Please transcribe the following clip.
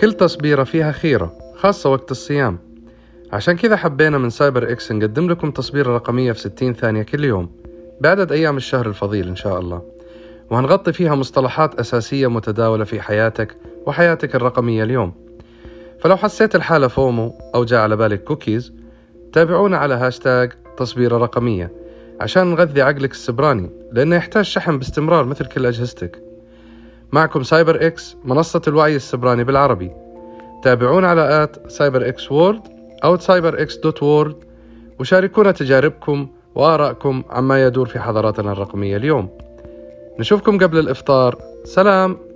كل تصبيرة فيها خيرة خاصة وقت الصيام. عشان كذا حبينا من CyberX نقدم لكم تصبيرة رقمية في 60 ثانية كل يوم بعدد أيام الشهر الفضيل إن شاء الله. وهنغطي فيها مصطلحات أساسية متداولة في حياتك وحياتك الرقمية اليوم. فلو حسيت الحالة FOMO أو جاء على بالك كوكيز تابعونا على هاشتاج تصبيرة رقمية عشان نغذي عقلك السبراني لأنه يحتاج شحن باستمرار مثل كل أجهزتك. معكم CyberX منصة الوعي السبراني بالعربي. تابعونا على at CyberX world أو CyberX dot world وشاركونا تجاربكم وآرائكم عما يدور في حضاراتنا الرقمية اليوم. نشوفكم قبل الإفطار. سلام!